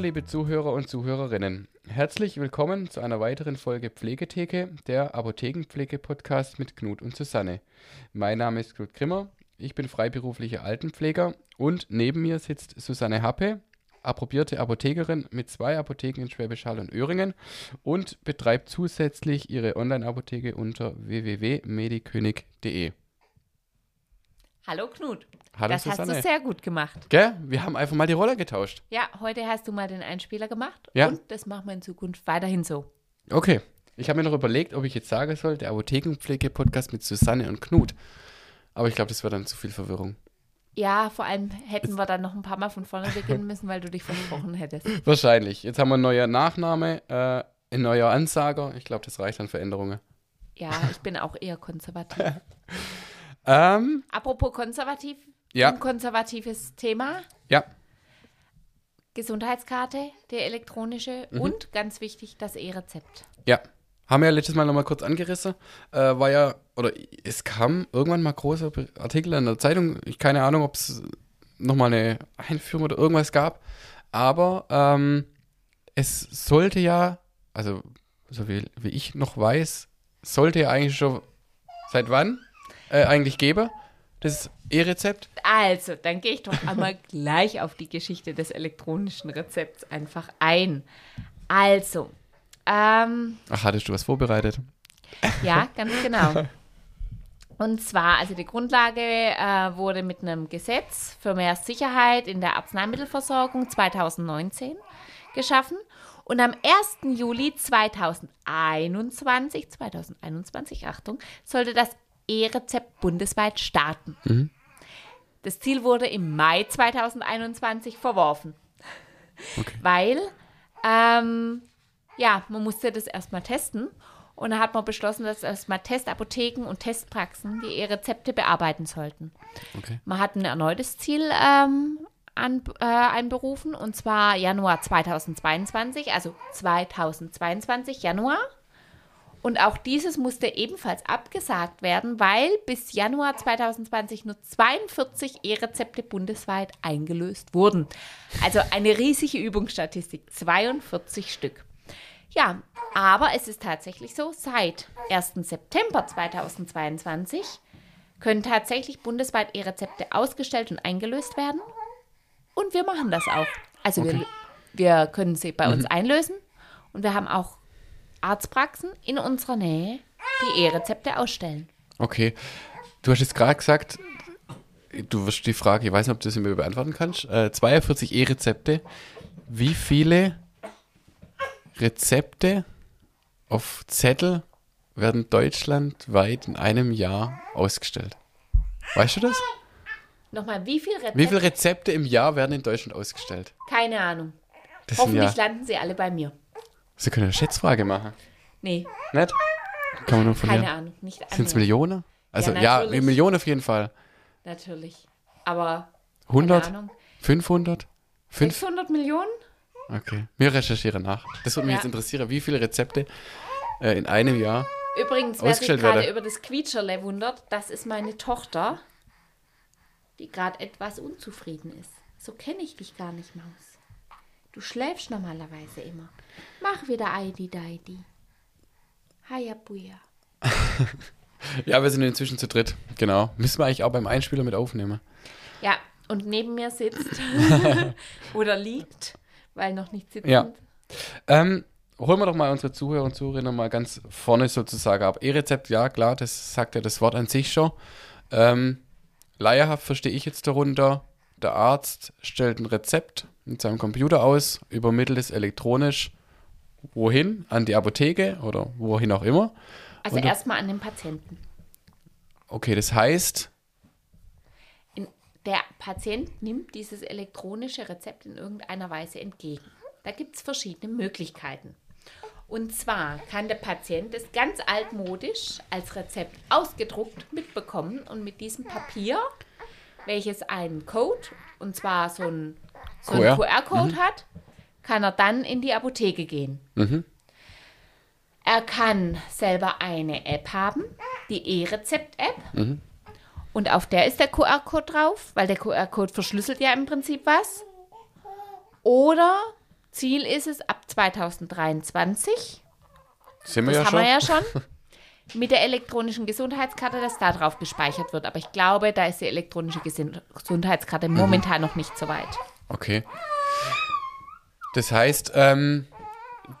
Liebe Zuhörer und Zuhörerinnen. Herzlich willkommen zu einer weiteren Folge Pflegetheke, der Apothekenpflege-Podcast mit Knut und Susanne. Mein Name ist Knut Grimmer, ich bin freiberuflicher Altenpfleger und neben mir sitzt Susanne Happe, approbierte Apothekerin mit zwei Apotheken in Schwäbisch Hall und Öhringen und betreibt zusätzlich ihre Online-Apotheke unter www.medikönig.de. Hallo Knut. Hallo das Susanne. hast du sehr gut gemacht. Gell? Wir haben einfach mal die Rolle getauscht. Ja, heute hast du mal den Einspieler gemacht Ja. und das machen wir in Zukunft weiterhin so. Okay. Ich habe mir noch überlegt, ob ich jetzt sagen soll, der Apothekenpflege-Podcast mit Susanne und Knut. Aber ich glaube, das wäre dann zu viel Verwirrung. Ja, vor allem hätten wir dann noch ein paar Mal von vorne beginnen müssen, weil du dich versprochen hättest. Wahrscheinlich. Jetzt haben wir einen neuen Nachname, äh, ein neuer Ansager. Ich glaube, das reicht an Veränderungen. Ja, ich bin auch eher konservativ. Ähm, Apropos konservativ, Ja. ein konservatives Thema. ja. Gesundheitskarte, der elektronische Mhm. und ganz wichtig, das E-Rezept. Ja. Haben wir ja letztes Mal nochmal kurz angerissen. Äh, war ja, oder es kam irgendwann mal großer Artikel in der Zeitung. Ich keine Ahnung, ob es nochmal eine Einführung oder irgendwas gab. Aber ähm, es sollte ja, also so wie, wie ich noch weiß, sollte ja eigentlich schon seit wann äh, eigentlich geben, das E-Rezept. Also, dann gehe ich doch einmal gleich auf die Geschichte des elektronischen Rezepts einfach ein. Also, ähm, Ach, hattest du was vorbereitet? Ja, ganz genau. Und zwar, also die Grundlage äh, wurde mit einem Gesetz für mehr Sicherheit in der Arzneimittelversorgung 2019 geschaffen. Und am 1. Juli 2021, 2021, Achtung, sollte das E-Rezept bundesweit starten. Das Ziel wurde im Mai 2021 verworfen, Okay. weil ähm, ja, man musste das erstmal testen. Und da hat man beschlossen, dass erstmal Testapotheken und Testpraxen die E-Rezepte bearbeiten sollten. Okay. Man hat ein erneutes Ziel ähm, an, äh, einberufen, und zwar Januar 2022, also 2022 Januar. Und auch dieses musste ebenfalls abgesagt werden, weil bis Januar 2020 nur 42 E-Rezepte bundesweit eingelöst wurden. Also eine riesige Übungsstatistik, 42 Stück. Ja, aber es ist tatsächlich so, seit 1. September 2022 können tatsächlich bundesweit E-Rezepte ausgestellt und eingelöst werden. Und wir machen das auch. Also wir, Okay. wir können sie bei uns einlösen und wir haben auch Arztpraxen in unserer Nähe, die E-Rezepte ausstellen. Okay. Du hast jetzt gerade gesagt, du wirst die Frage, ich weiß nicht, ob du das mir beantworten kannst. Äh, 42 E-Rezepte. Wie viele Rezepte auf Zettel werden deutschlandweit in einem Jahr ausgestellt? Weißt du das? Nochmal, wie viel Rezepte? Wie viele Rezepte im Jahr werden in Deutschland ausgestellt? Keine Ahnung. Das Hoffentlich landen sie alle bei mir. Sie können eine Schätzfrage machen. Nee, Nicht? Kann man nur von keine Ahnung. Nicht Sind es. Millionen? Also Ja, ja. Millionen auf jeden Fall. Natürlich. Aber 100? keine Ahnung. 500? 5? 600 Millionen? Okay. Wir recherchieren nach. Das würde mich Ja. jetzt interessieren, wie viele Rezepte äh, in einem Jahr. Übrigens, wer sich gerade über das Quietscherle wundert, das ist meine Tochter, die gerade etwas unzufrieden ist. So kenne ich dich gar nicht, Maus. Du schläfst normalerweise immer. Mach wieder Eidi Deidi. Hayabuya. Ja, wir sind inzwischen zu dritt. Genau. Müssen wir eigentlich auch beim Einspieler mit aufnehmen. Ja, und neben mir sitzt oder liegt, weil noch nicht sitzend. Ja. Ähm, holen wir doch mal unsere Zuhörer und Zuhörerinnen mal ganz vorne sozusagen ab. E-Rezept, ja klar, das sagt ja das Wort an sich schon. Ähm, laierhaft verstehe ich jetzt darunter, der Arzt stellt ein Rezept mit seinem Computer aus, übermittelt es elektronisch wohin? An die Apotheke oder wohin auch immer. Also erstmal an den Patienten. Okay, das heißt, In, der Patient nimmt dieses elektronische Rezept in irgendeiner Weise entgegen. Da gibt es verschiedene Möglichkeiten. Und zwar kann der Patient es ganz altmodisch als Rezept ausgedruckt mitbekommen und mit diesem Papier, welches einen Code, und zwar so ein so einen QR. QR-Code hat, kann er dann in die Apotheke gehen. Mhm. Er kann selber eine App haben, die E-Rezept-App. Und auf der ist der QR-Code drauf, weil der QR-Code verschlüsselt ja im Prinzip was. Oder Ziel ist es ab 2023, Sind wir das ja haben schon. wir ja schon, mit der elektronischen Gesundheitskarte, dass da drauf gespeichert wird. Aber ich glaube, da ist die elektronische Gesundheitskarte Mhm. momentan noch nicht so weit. Okay. Das heißt, ähm,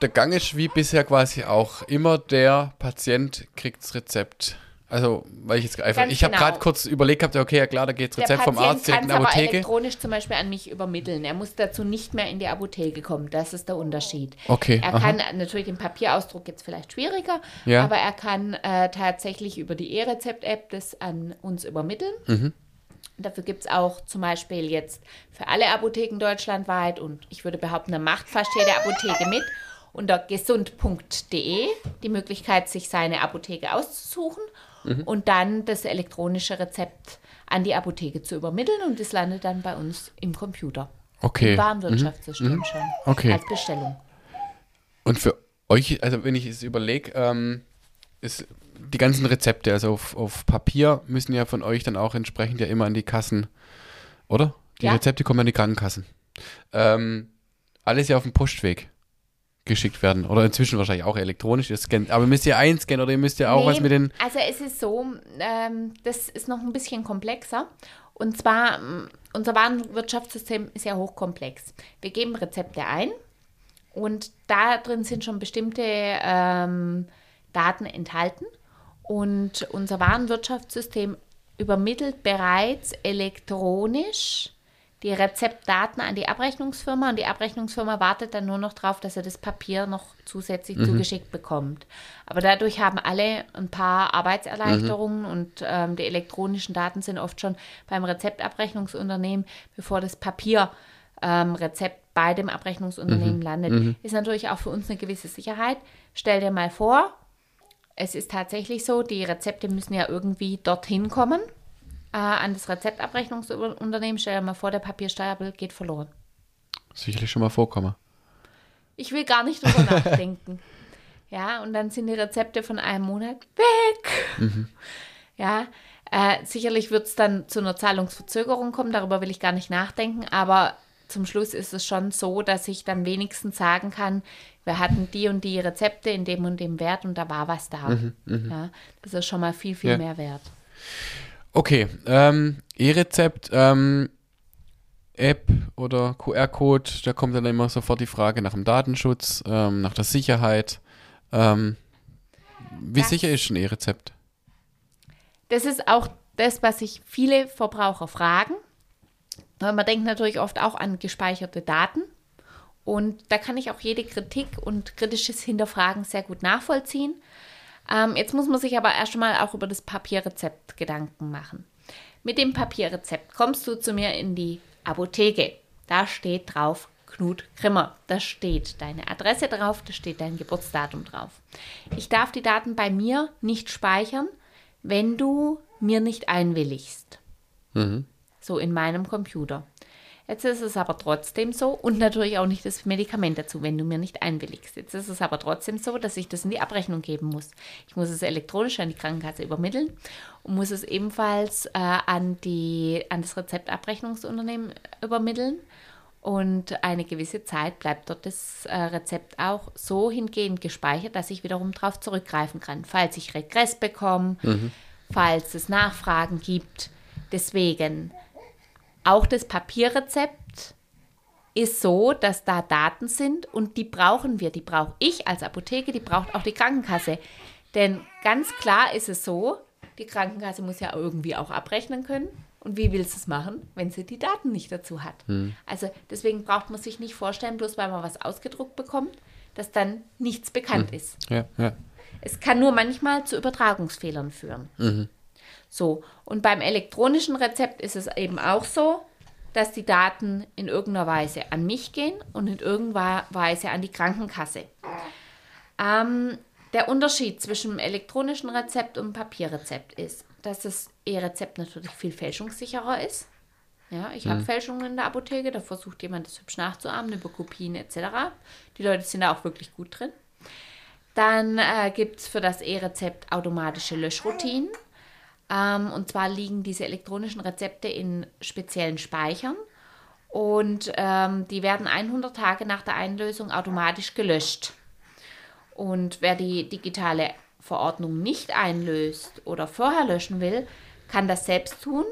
der Gang ist wie bisher quasi auch immer der Patient kriegt das Rezept. Also, weil ich jetzt einfach, Ganz ich habe genau. gerade kurz überlegt gehabt, okay, ja klar, da geht das Rezept vom Arzt direkt in die es aber Apotheke. elektronisch zum Beispiel an mich übermitteln. Er muss dazu nicht mehr in die Apotheke kommen. Das ist der Unterschied. Okay, Er aha. kann natürlich den Papierausdruck jetzt vielleicht schwieriger, Ja. aber er kann äh, tatsächlich über die E-Rezept-App das an uns übermitteln. Mhm. Dafür gibt es auch zum Beispiel jetzt für alle Apotheken deutschlandweit und ich würde behaupten, da macht fast jede Apotheke mit unter gesund.de die Möglichkeit, sich seine Apotheke auszusuchen Mhm. und dann das elektronische Rezept an die Apotheke zu übermitteln und das landet dann bei uns im Computer. Okay. Im Warenwirtschaftssystem schon. Okay. Als Bestellung. Und für euch, also wenn ich es überlege, ähm, ist die ganzen Rezepte, also auf, auf Papier, müssen ja von euch dann auch entsprechend ja immer an die Kassen, oder? Die Ja. Rezepte kommen an die Krankenkassen. Ähm, alles ja auf dem Postweg geschickt werden. Oder inzwischen wahrscheinlich auch elektronisch gescannt. Aber müsst ihr einscannen oder ihr müsst ja auch was Nee, mit den. Also es ist so, ähm, das ist noch ein bisschen komplexer. Und zwar, ähm, unser Warenwirtschaftssystem ist ja hochkomplex. Wir geben Rezepte ein und da drin sind schon bestimmte ähm, Daten enthalten. Und unser Warenwirtschaftssystem übermittelt bereits elektronisch die Rezeptdaten an die Abrechnungsfirma und die Abrechnungsfirma wartet dann nur noch darauf, dass er das Papier noch zusätzlich zugeschickt bekommt. Aber dadurch haben alle ein paar Arbeitserleichterungen und ähm, die elektronischen Daten sind oft schon beim Rezeptabrechnungsunternehmen, bevor das Papier ähm, Rezept bei dem Abrechnungsunternehmen landet. Ist natürlich auch für uns eine gewisse Sicherheit. Stell dir mal vor, es ist tatsächlich so, die Rezepte müssen ja irgendwie dorthin kommen, äh, an das Rezeptabrechnungsunternehmen. Stell dir mal vor, der Papierstapel geht verloren. Sicherlich schon mal vorkommen. Ich will gar nicht drüber nachdenken. Ja, und dann sind die Rezepte von einem Monat weg. Ja, äh, sicherlich wird es dann zu einer Zahlungsverzögerung kommen, darüber will ich gar nicht nachdenken, aber zum Schluss ist es schon so, dass ich dann wenigstens sagen kann, wir hatten die und die Rezepte in dem und dem Wert und da war was da. ja, das ist schon mal viel, viel Ja. mehr wert. Okay, ähm, E-Rezept, ähm, App oder QR-Code, da kommt dann immer sofort die Frage nach dem Datenschutz, ähm, nach der Sicherheit. Ähm, wie Das- sicher ist ein E-Rezept? Das ist auch das, was sich viele Verbraucher fragen. Weil man denkt natürlich oft auch an gespeicherte Daten. Und da kann ich auch jede Kritik und kritisches Hinterfragen sehr gut nachvollziehen. Ähm, jetzt muss man sich aber erst mal auch über das Papierrezept Gedanken machen. Mit dem Papierrezept kommst du zu mir in die Apotheke. Da steht drauf Knut Grimmer. Da steht deine Adresse drauf, da steht dein Geburtsdatum drauf. Ich darf die Daten bei mir nicht speichern, wenn du mir nicht einwilligst. So in meinem Computer. Jetzt ist es aber trotzdem so und natürlich auch nicht das Medikament dazu, wenn du mir nicht einwilligst. Jetzt ist es aber trotzdem so, dass ich das in die Abrechnung geben muss. Ich muss es elektronisch an die Krankenkasse übermitteln und muss es ebenfalls äh, an, die, an das Rezeptabrechnungsunternehmen übermitteln. Und eine gewisse Zeit bleibt dort das äh, Rezept auch so hingehend gespeichert, dass ich wiederum darauf zurückgreifen kann, falls ich Regress bekomme, falls es Nachfragen gibt. Deswegen auch das Papierrezept ist so, dass da Daten sind und die brauchen wir. Die brauche ich als Apotheke, die braucht auch die Krankenkasse. Denn ganz klar ist es so, die Krankenkasse muss ja irgendwie auch abrechnen können. Und wie will sie es machen, wenn sie die Daten nicht dazu hat? Also deswegen braucht man sich nicht vorstellen, bloß weil man was ausgedruckt bekommt, dass dann nichts bekannt ist. Ja, ja. Es kann nur manchmal zu Übertragungsfehlern führen. So, und beim elektronischen Rezept ist es eben auch so, dass die Daten in irgendeiner Weise an mich gehen und in irgendeiner Weise an die Krankenkasse. Ähm, der Unterschied zwischen dem elektronischen Rezept und dem Papierrezept ist, dass das E-Rezept natürlich viel fälschungssicherer ist. Ja, ich habe Fälschungen in der Apotheke, da versucht jemand das hübsch nachzuahmen über Kopien etc. Die Leute sind da auch wirklich gut drin. Dann äh, gibt es für das E-Rezept automatische Löschroutinen. Ähm, und zwar liegen diese elektronischen Rezepte in speziellen Speichern. und ähm, die werden 100 Tage nach der Einlösung automatisch gelöscht. Und wer die digitale Verordnung nicht einlöst oder vorher löschen will, kann das selbst tun.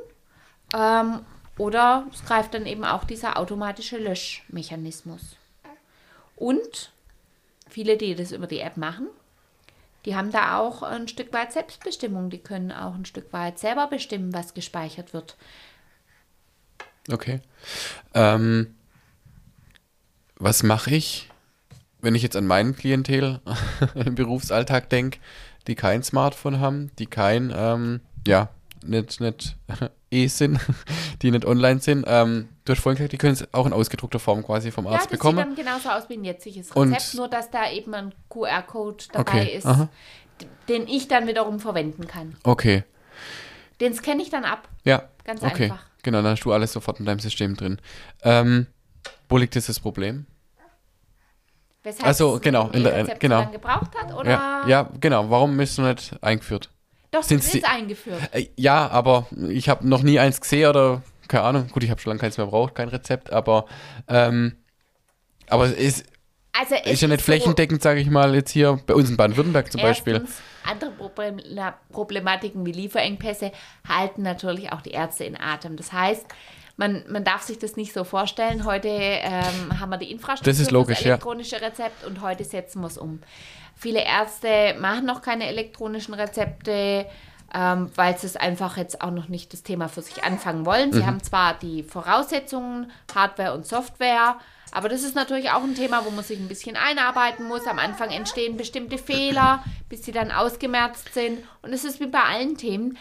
Ähm, oder es greift dann eben auch dieser automatische Löschmechanismus. Und viele, die das über die App machen, die haben da auch ein Stück weit Selbstbestimmung. Die können auch ein Stück weit selber bestimmen, was gespeichert wird. Okay. Ähm, was mache ich, wenn ich jetzt an meinen Klientel im Berufsalltag denke, die kein Smartphone haben, die kein, ähm, ja, nicht, nicht eh sind, die nicht online sind. Ähm, du hast vorhin gesagt, die können es auch in ausgedruckter Form quasi vom Arzt ja, das bekommen. sieht dann genauso aus wie ein jetziges Rezept, Und- nur dass da eben ein QR-Code dabei Okay, ist, aha. den ich dann wiederum verwenden kann. Okay, Den scanne ich dann ab. ja. Ganz okay. einfach. Genau, dann hast du alles sofort in deinem System drin. Ähm, wo liegt jetzt das Problem? Weshalb Ach so, das genau, in der- genau. so gebraucht hat? Oder? Ja, ja, genau. Warum ist es noch nicht eingeführt? Doch, Sind Sie- ist eingeführt. Äh, ja, aber ich habe noch nie eins gesehen oder keine Ahnung. Gut, ich habe schon lange keins mehr braucht, kein Rezept, aber ähm, aber es ist, Also es ist ja nicht so- flächendeckend, sage ich mal, jetzt hier bei uns in Baden-Württemberg zum Beispiel. Andere Problem, Problematiken wie Lieferengpässe halten natürlich auch die Ärzte in Atem. Das heißt, man, man darf sich das nicht so vorstellen. Heute ähm, haben wir die Infrastruktur Das ist logisch, für ja. das elektronische Rezept und heute setzen wir es um. Viele Ärzte machen noch keine elektronischen Rezepte, ähm, weil sie es einfach jetzt auch noch nicht das Thema für sich anfangen wollen. Mhm. Sie haben zwar die Voraussetzungen, Hardware und Software, aber das ist natürlich auch ein Thema, wo man sich ein bisschen einarbeiten muss. Am Anfang entstehen bestimmte Fehler, bis sie dann ausgemerzt sind. Und es ist wie bei allen Themen,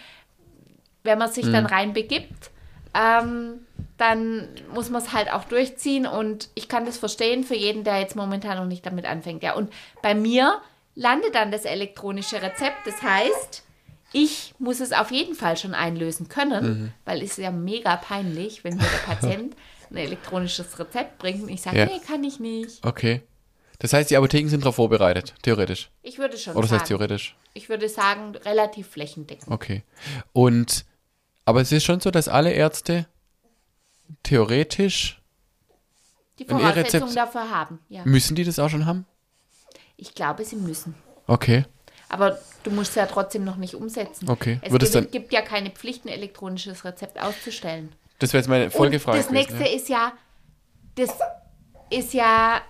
wenn man sich dann reinbegibt, ähm, dann muss man es halt auch durchziehen. Und ich kann das verstehen für jeden, der jetzt momentan noch nicht damit anfängt. Ja, und bei mir landet dann das elektronische Rezept. Das heißt, ich muss es auf jeden Fall schon einlösen können, weil es ist ja mega peinlich, wenn mir der Patient ein elektronisches Rezept bringt und ich sage, Ja. nee, kann ich nicht. Okay. Das heißt, die Apotheken sind darauf vorbereitet, theoretisch. Ich würde schon Oder das sagen, heißt theoretisch. ich würde sagen, relativ flächendeckend. Okay. Und aber es ist schon so, dass alle Ärzte theoretisch Die Voraussetzungen E-Rezept- dafür haben, ja. müssen die das auch schon haben? Ich glaube, sie müssen. Okay. Aber du musst es ja trotzdem noch nicht umsetzen. Okay. Es Wird es gibt, dann- gibt ja keine Pflicht, ein elektronisches Rezept auszustellen. Das wäre jetzt meine Folgefrage Und das gewesen. nächste ist ja, das ist ja,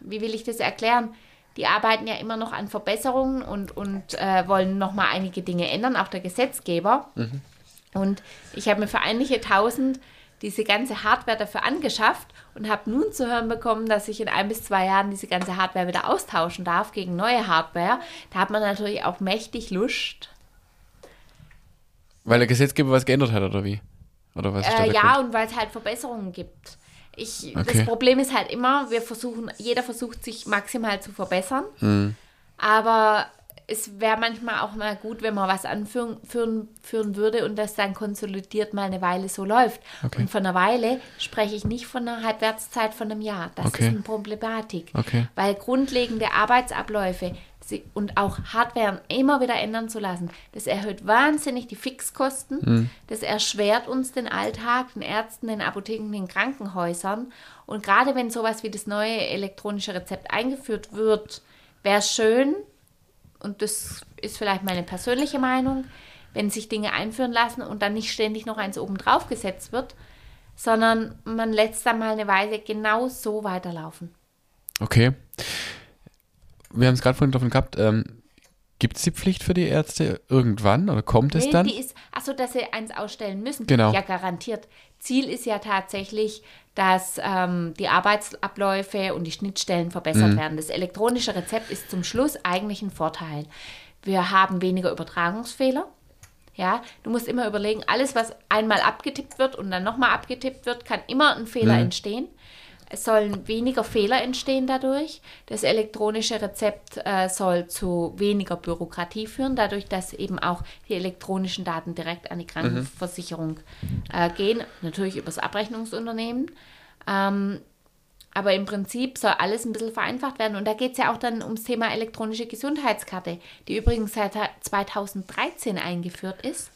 wie will ich das erklären? Die arbeiten ja immer noch an Verbesserungen und, und äh, wollen noch mal einige Dinge ändern, auch der Gesetzgeber. Mhm. Und ich habe mir für einige tausend diese ganze Hardware dafür angeschafft und habe nun zu hören bekommen, dass ich in ein bis zwei Jahren diese ganze Hardware wieder austauschen darf gegen neue Hardware. Da hat man natürlich auch mächtig Lust. Weil der Gesetzgeber was geändert hat, oder wie? Oder was Äh, ja, Grund? und weil es halt Verbesserungen gibt. Ich, Okay. Das Problem ist halt immer, wir versuchen, jeder versucht sich maximal zu verbessern. Hm. Aber es wäre manchmal auch mal gut, wenn man was anführen führen, führen würde und das dann konsolidiert mal eine Weile so läuft. Okay. Und von einer Weile spreche ich nicht von einer Halbwertszeit von einem Jahr. Das Okay. ist eine Problematik. Okay. Weil grundlegende Arbeitsabläufe und auch Hardware immer wieder ändern zu lassen, das erhöht wahnsinnig die Fixkosten. Hm. Das erschwert uns den Alltag, den Ärzten, den Apotheken, den Krankenhäusern. Und gerade wenn sowas wie das neue elektronische Rezept eingeführt wird, wäre schön, und das ist vielleicht meine persönliche Meinung, wenn sich Dinge einführen lassen und dann nicht ständig noch eins oben drauf gesetzt wird, sondern man lässt dann mal eine Weise genau so weiterlaufen. Okay. Wir haben es gerade vorhin davon gehabt. Ähm, Gibt es die Pflicht für die Ärzte irgendwann oder kommt es Nee, dann? die ist, achso, dass sie eins ausstellen müssen. Genau. Ja, garantiert. Ziel ist ja tatsächlich, dass ähm, die Arbeitsabläufe und die Schnittstellen verbessert Mhm. werden. Das elektronische Rezept ist zum Schluss eigentlich ein Vorteil. Wir haben weniger Übertragungsfehler. Ja, du musst immer überlegen, alles, was einmal abgetippt wird und dann nochmal abgetippt wird, kann immer ein Fehler Mhm. entstehen. Es sollen weniger Fehler entstehen dadurch. Das elektronische Rezept äh, soll zu weniger Bürokratie führen, dadurch, dass eben auch die elektronischen Daten direkt an die Krankenversicherung äh, gehen, natürlich übers Abrechnungsunternehmen. Ähm, aber im Prinzip soll alles ein bisschen vereinfacht werden. Und da geht es ja auch dann ums Thema elektronische Gesundheitskarte, die übrigens seit 2013 eingeführt ist.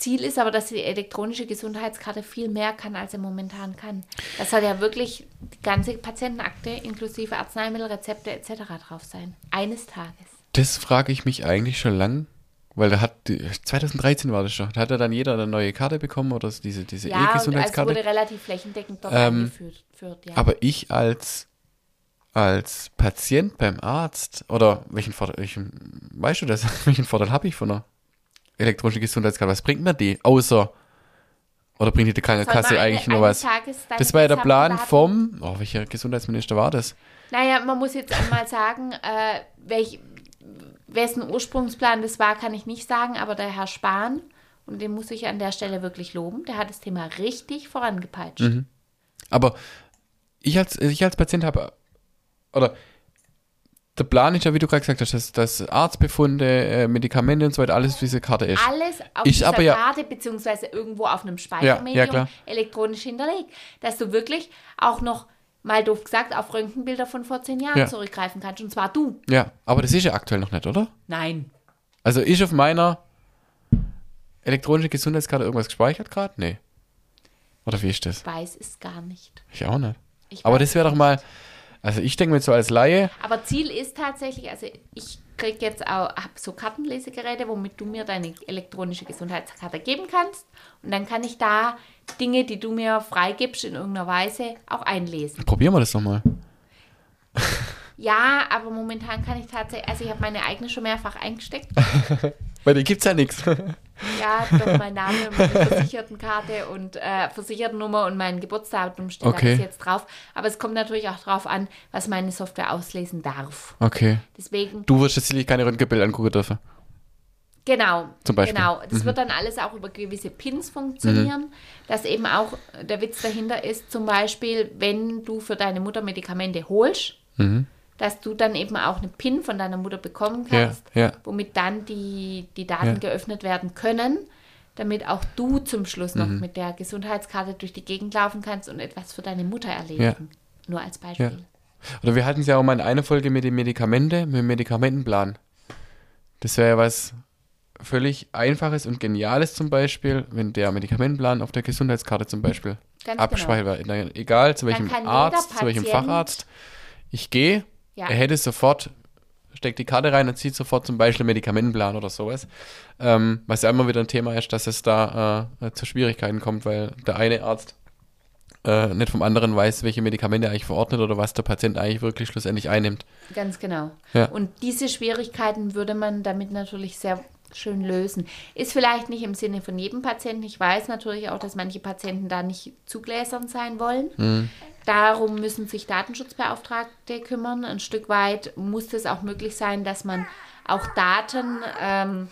Ziel ist aber, dass die elektronische Gesundheitskarte viel mehr kann, als er momentan kann. Das soll ja wirklich die ganze Patientenakte inklusive Arzneimittel, Rezepte etc. drauf sein. Eines Tages. Das frage ich mich eigentlich schon lang, weil da hat, die- 2013 war das schon, da hat ja dann jeder eine neue Karte bekommen oder diese, diese Ja, und also es E-Gesundheitskarte. wurde relativ flächendeckend dort Ähm, eingeführt. führt, ja. Aber ich als, als Patient beim Arzt, oder welchen Vorteil, welchen, weißt du das, welchen Vorteil habe ich von einer elektronischen Gesundheitskarte? Was bringt mir die? Außer, oder bringt die Krankenkasse eine- eigentlich nur eines was? Das war ja der Plan vom, oh, welcher Gesundheitsminister war das? Naja, man muss jetzt einmal sagen, äh, welch, wessen Ursprungsplan das war, kann ich nicht sagen, aber der Herr Spahn, und den muss ich an der Stelle wirklich loben, der hat das Thema richtig vorangepeitscht. Mhm. Aber ich als, ich als Patient habe, oder der Plan ist ja, wie du gerade gesagt hast, dass, dass Arztbefunde, äh, Medikamente und so weiter, alles diese Karte ist. Alles auf Ich dieser aber ja- Karte beziehungsweise irgendwo auf einem Speichermedium ja, elektronisch hinterlegt, dass du wirklich auch noch mal doof gesagt auf Röntgenbilder von vor zehn Jahren Ja. zurückgreifen kannst und zwar du. Ja, aber das ist ja aktuell noch nicht, oder? Nein. Also ist auf meiner elektronischen Gesundheitskarte irgendwas gespeichert gerade? Nee. Oder wie ist das? Ich weiß es gar nicht. Ich auch nicht. Ich Aber das wäre doch mal, also ich denke mir so als Laie, Aber Ziel ist tatsächlich, also ich kriege jetzt auch hab so Kartenlesegeräte, womit du mir deine elektronische Gesundheitskarte geben kannst. Und dann kann ich da Dinge, die du mir freigibst, in irgendeiner Weise auch einlesen. probieren wir das doch mal. Ja, aber momentan kann ich tatsächlich, also ich habe meine eigene schon mehrfach eingesteckt. Bei dir gibt's ja nichts. Ja, doch mein Name, meine Versichertenkarte und äh, Versichertennummer und mein Geburtsdatum steht Okay. alles jetzt drauf. Aber es kommt natürlich auch drauf an, was meine Software auslesen darf. Okay. Deswegen Du wirst jetzt sicherlich keine Röntgenbilder angucken dürfen. Genau. Zum Beispiel. Mhm. Genau. Das wird dann alles auch über gewisse Pins funktionieren. Dass eben auch der Witz dahinter ist, zum Beispiel, wenn du für deine Mutter Medikamente holst, Mhm. Dass du dann eben auch eine PIN von deiner Mutter bekommen Ja, kannst, ja. womit dann die, die Daten Ja. geöffnet werden können, damit auch du zum Schluss noch Mhm. mit der Gesundheitskarte durch die Gegend laufen kannst und etwas für deine Mutter erledigen. Nur als Beispiel. Oder wir hatten es ja auch mal in einer Folge mit den Medikamente, mit dem Medikamentenplan. Das wäre ja was völlig Einfaches und Geniales zum Beispiel, wenn der Medikamentenplan auf der Gesundheitskarte zum Beispiel Ganz abgespeichert wäre. In- Egal zu welchem Arzt, zu welchem Facharzt. Ich gehe, Ja. er hätte sofort, steckt die Karte rein und zieht sofort zum Beispiel einen Medikamentenplan oder sowas. Ähm, was ja immer wieder ein Thema ist, dass es da äh, zu Schwierigkeiten kommt, weil der eine Arzt äh, nicht vom anderen weiß, welche Medikamente er eigentlich verordnet oder was der Patient eigentlich wirklich schlussendlich einnimmt. Ganz genau. Ja. Und diese Schwierigkeiten würde man damit natürlich sehr schön lösen. Ist vielleicht nicht im Sinne von jedem Patienten. Ich weiß natürlich auch, dass manche Patienten da nicht zugläsern sein wollen. Mhm. Darum müssen sich Datenschutzbeauftragte kümmern. Ein Stück weit muss es auch möglich sein, dass man auch Daten ähm,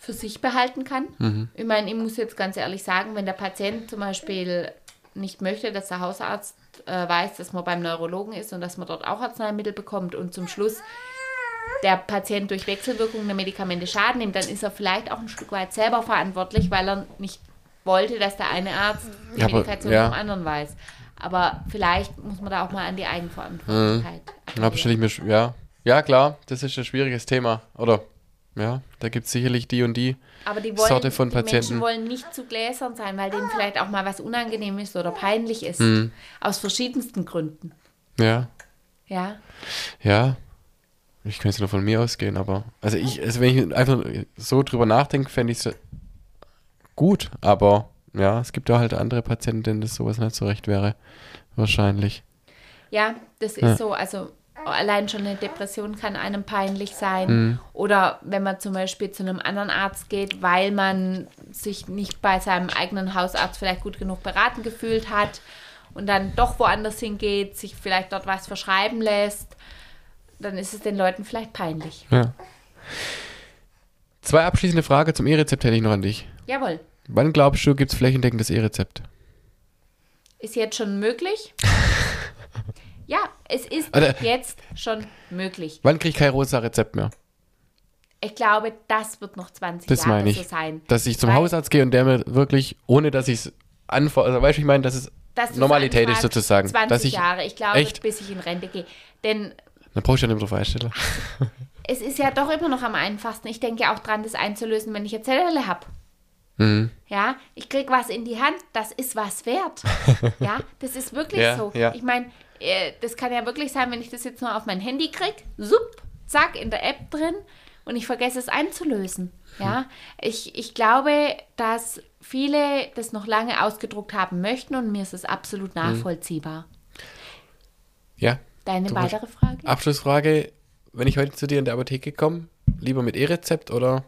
für sich behalten kann. Mhm. Ich meine, ich muss jetzt ganz ehrlich sagen, wenn der Patient zum Beispiel nicht möchte, dass der Hausarzt äh, weiß, dass man beim Neurologen ist und dass man dort auch Arzneimittel bekommt und zum Schluss der Patient durch Wechselwirkung der Medikamente Schaden nimmt, dann ist er vielleicht auch ein Stück weit selber verantwortlich, weil er nicht wollte, dass der eine Arzt die Ja, aber- Medikation ja. vom anderen weiß. Aber vielleicht muss man da auch mal an die Eigenverantwortlichkeit. Ja, stelle ich mir, ja. Ja, klar, das ist ein schwieriges Thema. Oder, ja, da gibt es sicherlich die und die. Aber die, wollen, Sorte von die Patienten. Menschen wollen nicht zu gläsern sein, weil denen vielleicht auch mal was unangenehm ist oder peinlich ist. Mhm. Aus verschiedensten Gründen. Ja, Ja. ja. Ich könnte es nur von mir ausgehen, aber. Also ich, also wenn ich einfach so drüber nachdenke, fände ich es gut, aber ja, es gibt ja halt andere Patienten, denen das sowas nicht so recht wäre. Wahrscheinlich. Ja, das ist Ja. so. Also allein schon eine Depression kann einem peinlich sein. Mhm. Oder wenn man zum Beispiel zu einem anderen Arzt geht, weil man sich nicht bei seinem eigenen Hausarzt vielleicht gut genug beraten gefühlt hat und dann doch woanders hingeht, sich vielleicht dort was verschreiben lässt, dann ist es den Leuten vielleicht peinlich. Ja. Zwei abschließende Frage zum E-Rezept hätte ich noch an dich. Jawohl. Wann glaubst du, gibt es flächendeckendes E-Rezept? Ist jetzt schon möglich? ja, es ist Alter. jetzt schon möglich. Wann kriege ich kein rosa Rezept mehr? Ich glaube, das wird noch 20 Das Jahre meine ich. so sein. Dass ich zum Weil- Hausarzt gehe und der mir wirklich, ohne dass ich es anfordere, also weißt du, ich meine, dass es dass Normalität ist sozusagen. 20 dass ich, Jahre, ich glaube, echt? bis ich in Rente gehe. Denn Dann brauche ich ja nicht mehr drauf einstellen. es ist ja doch immer noch am einfachsten. Ich denke auch dran, das einzulösen, wenn ich jetzt Zettel habe. Mhm. Ja, ich krieg was in die Hand, das ist was wert. ja, das ist wirklich Ja, so. ja. Ich meine, äh, das kann ja wirklich sein, wenn ich das jetzt nur auf mein Handy krieg, sup, zack, in der App drin und ich vergesse es einzulösen. Ja, ich, ich glaube, dass viele das noch lange ausgedruckt haben möchten und mir ist es absolut nachvollziehbar. Ja. Deine weitere Frage? Abschlussfrage. Wenn ich heute zu dir in der Apotheke komme, lieber mit E-Rezept oder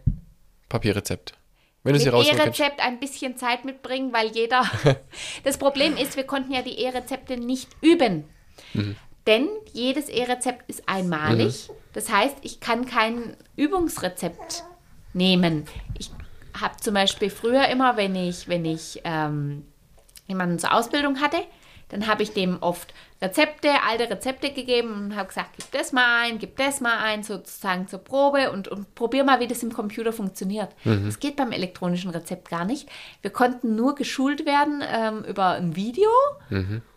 Papierrezept? Wenn mit. E-Rezept ein bisschen Zeit mitbringen, weil jeder. das Problem ist, wir konnten ja die E-Rezepte nicht üben. Mhm. Denn jedes E-Rezept ist einmalig. Das heißt, ich kann kein Übungsrezept nehmen. Ich habe zum Beispiel früher immer, wenn ich, wenn ich ähm, jemanden zur Ausbildung hatte, dann habe ich dem oft Rezepte, alte Rezepte gegeben und habe gesagt, gib das mal ein, gib das mal ein, sozusagen zur Probe und, und probier mal, wie das im Computer funktioniert. Das geht beim elektronischen Rezept gar nicht. Wir konnten nur geschult werden ähm, über ein Video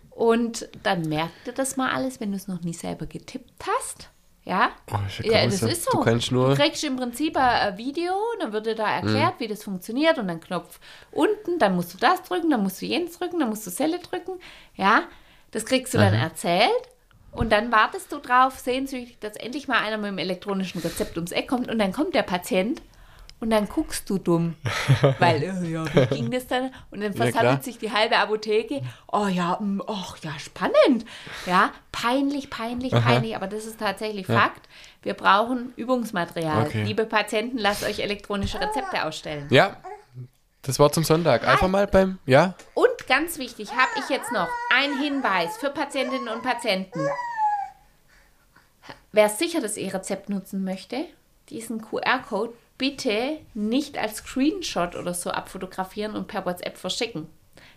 und dann merkt ihr das mal alles, wenn du es noch nie selber getippt hast. Ja, Oh, ja das ist so. Du kannst nur- du kriegst im Prinzip ein Video, dann wird dir da erklärt, wie das funktioniert und dann Knopf unten, dann musst du das drücken, dann musst du jenes drücken, dann musst du Selle drücken. Ja, das kriegst du dann erzählt und dann wartest du drauf, sehnsüchtig, dass endlich mal einer mit dem elektronischen Rezept ums Eck kommt und dann kommt der Patient und dann guckst du dumm, weil, äh, ja, wie ging das dann? Und dann versammelt sich die halbe Apotheke. Oh ja, mm, ach ja, spannend. Ja, peinlich, peinlich, peinlich, aber das ist tatsächlich Fakt. Wir brauchen Übungsmaterial. Okay. Liebe Patienten, lasst euch elektronische Rezepte ausstellen. Ja, das Wort zum Sonntag. Einfach mal beim, ja, Und ganz wichtig, habe ich jetzt noch einen Hinweis für Patientinnen und Patienten. Wer sicher das E-Rezept nutzen möchte, diesen QR-Code bitte nicht als Screenshot oder so abfotografieren und per WhatsApp verschicken,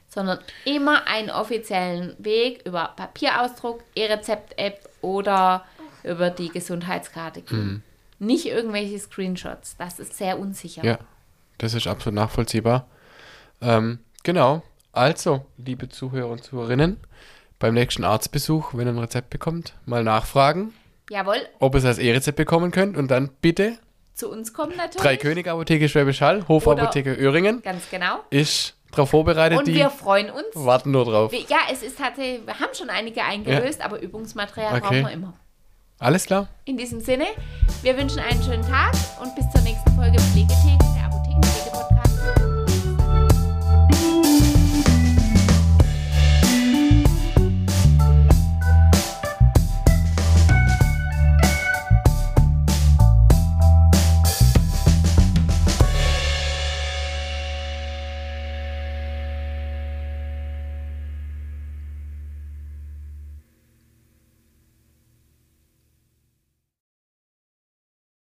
sondern immer einen offiziellen Weg über Papierausdruck, E-Rezept-App oder über die Gesundheitskarte gehen. Nicht irgendwelche Screenshots. Das ist sehr unsicher. ja, das ist absolut nachvollziehbar. Ähm, genau. Also, liebe Zuhörer und Zuhörerinnen, beim nächsten Arztbesuch, wenn ihr ein Rezept bekommt, mal nachfragen, Jawohl, ob ihr es als E-Rezept bekommen könnt und dann bitte zu uns kommen natürlich. Drei König Apotheke Schwäbisch Hall, Hofapotheke Öhringen Ganz genau. ist darauf vorbereitet, Und wir freuen uns. warten nur drauf. Wir- Ja, es ist tatsächlich, wir haben schon einige eingelöst, aber Übungsmaterial Okay. brauchen wir immer. Alles klar? In diesem Sinne, wir wünschen einen schönen Tag und bis zur nächsten Folge Pflegetheke.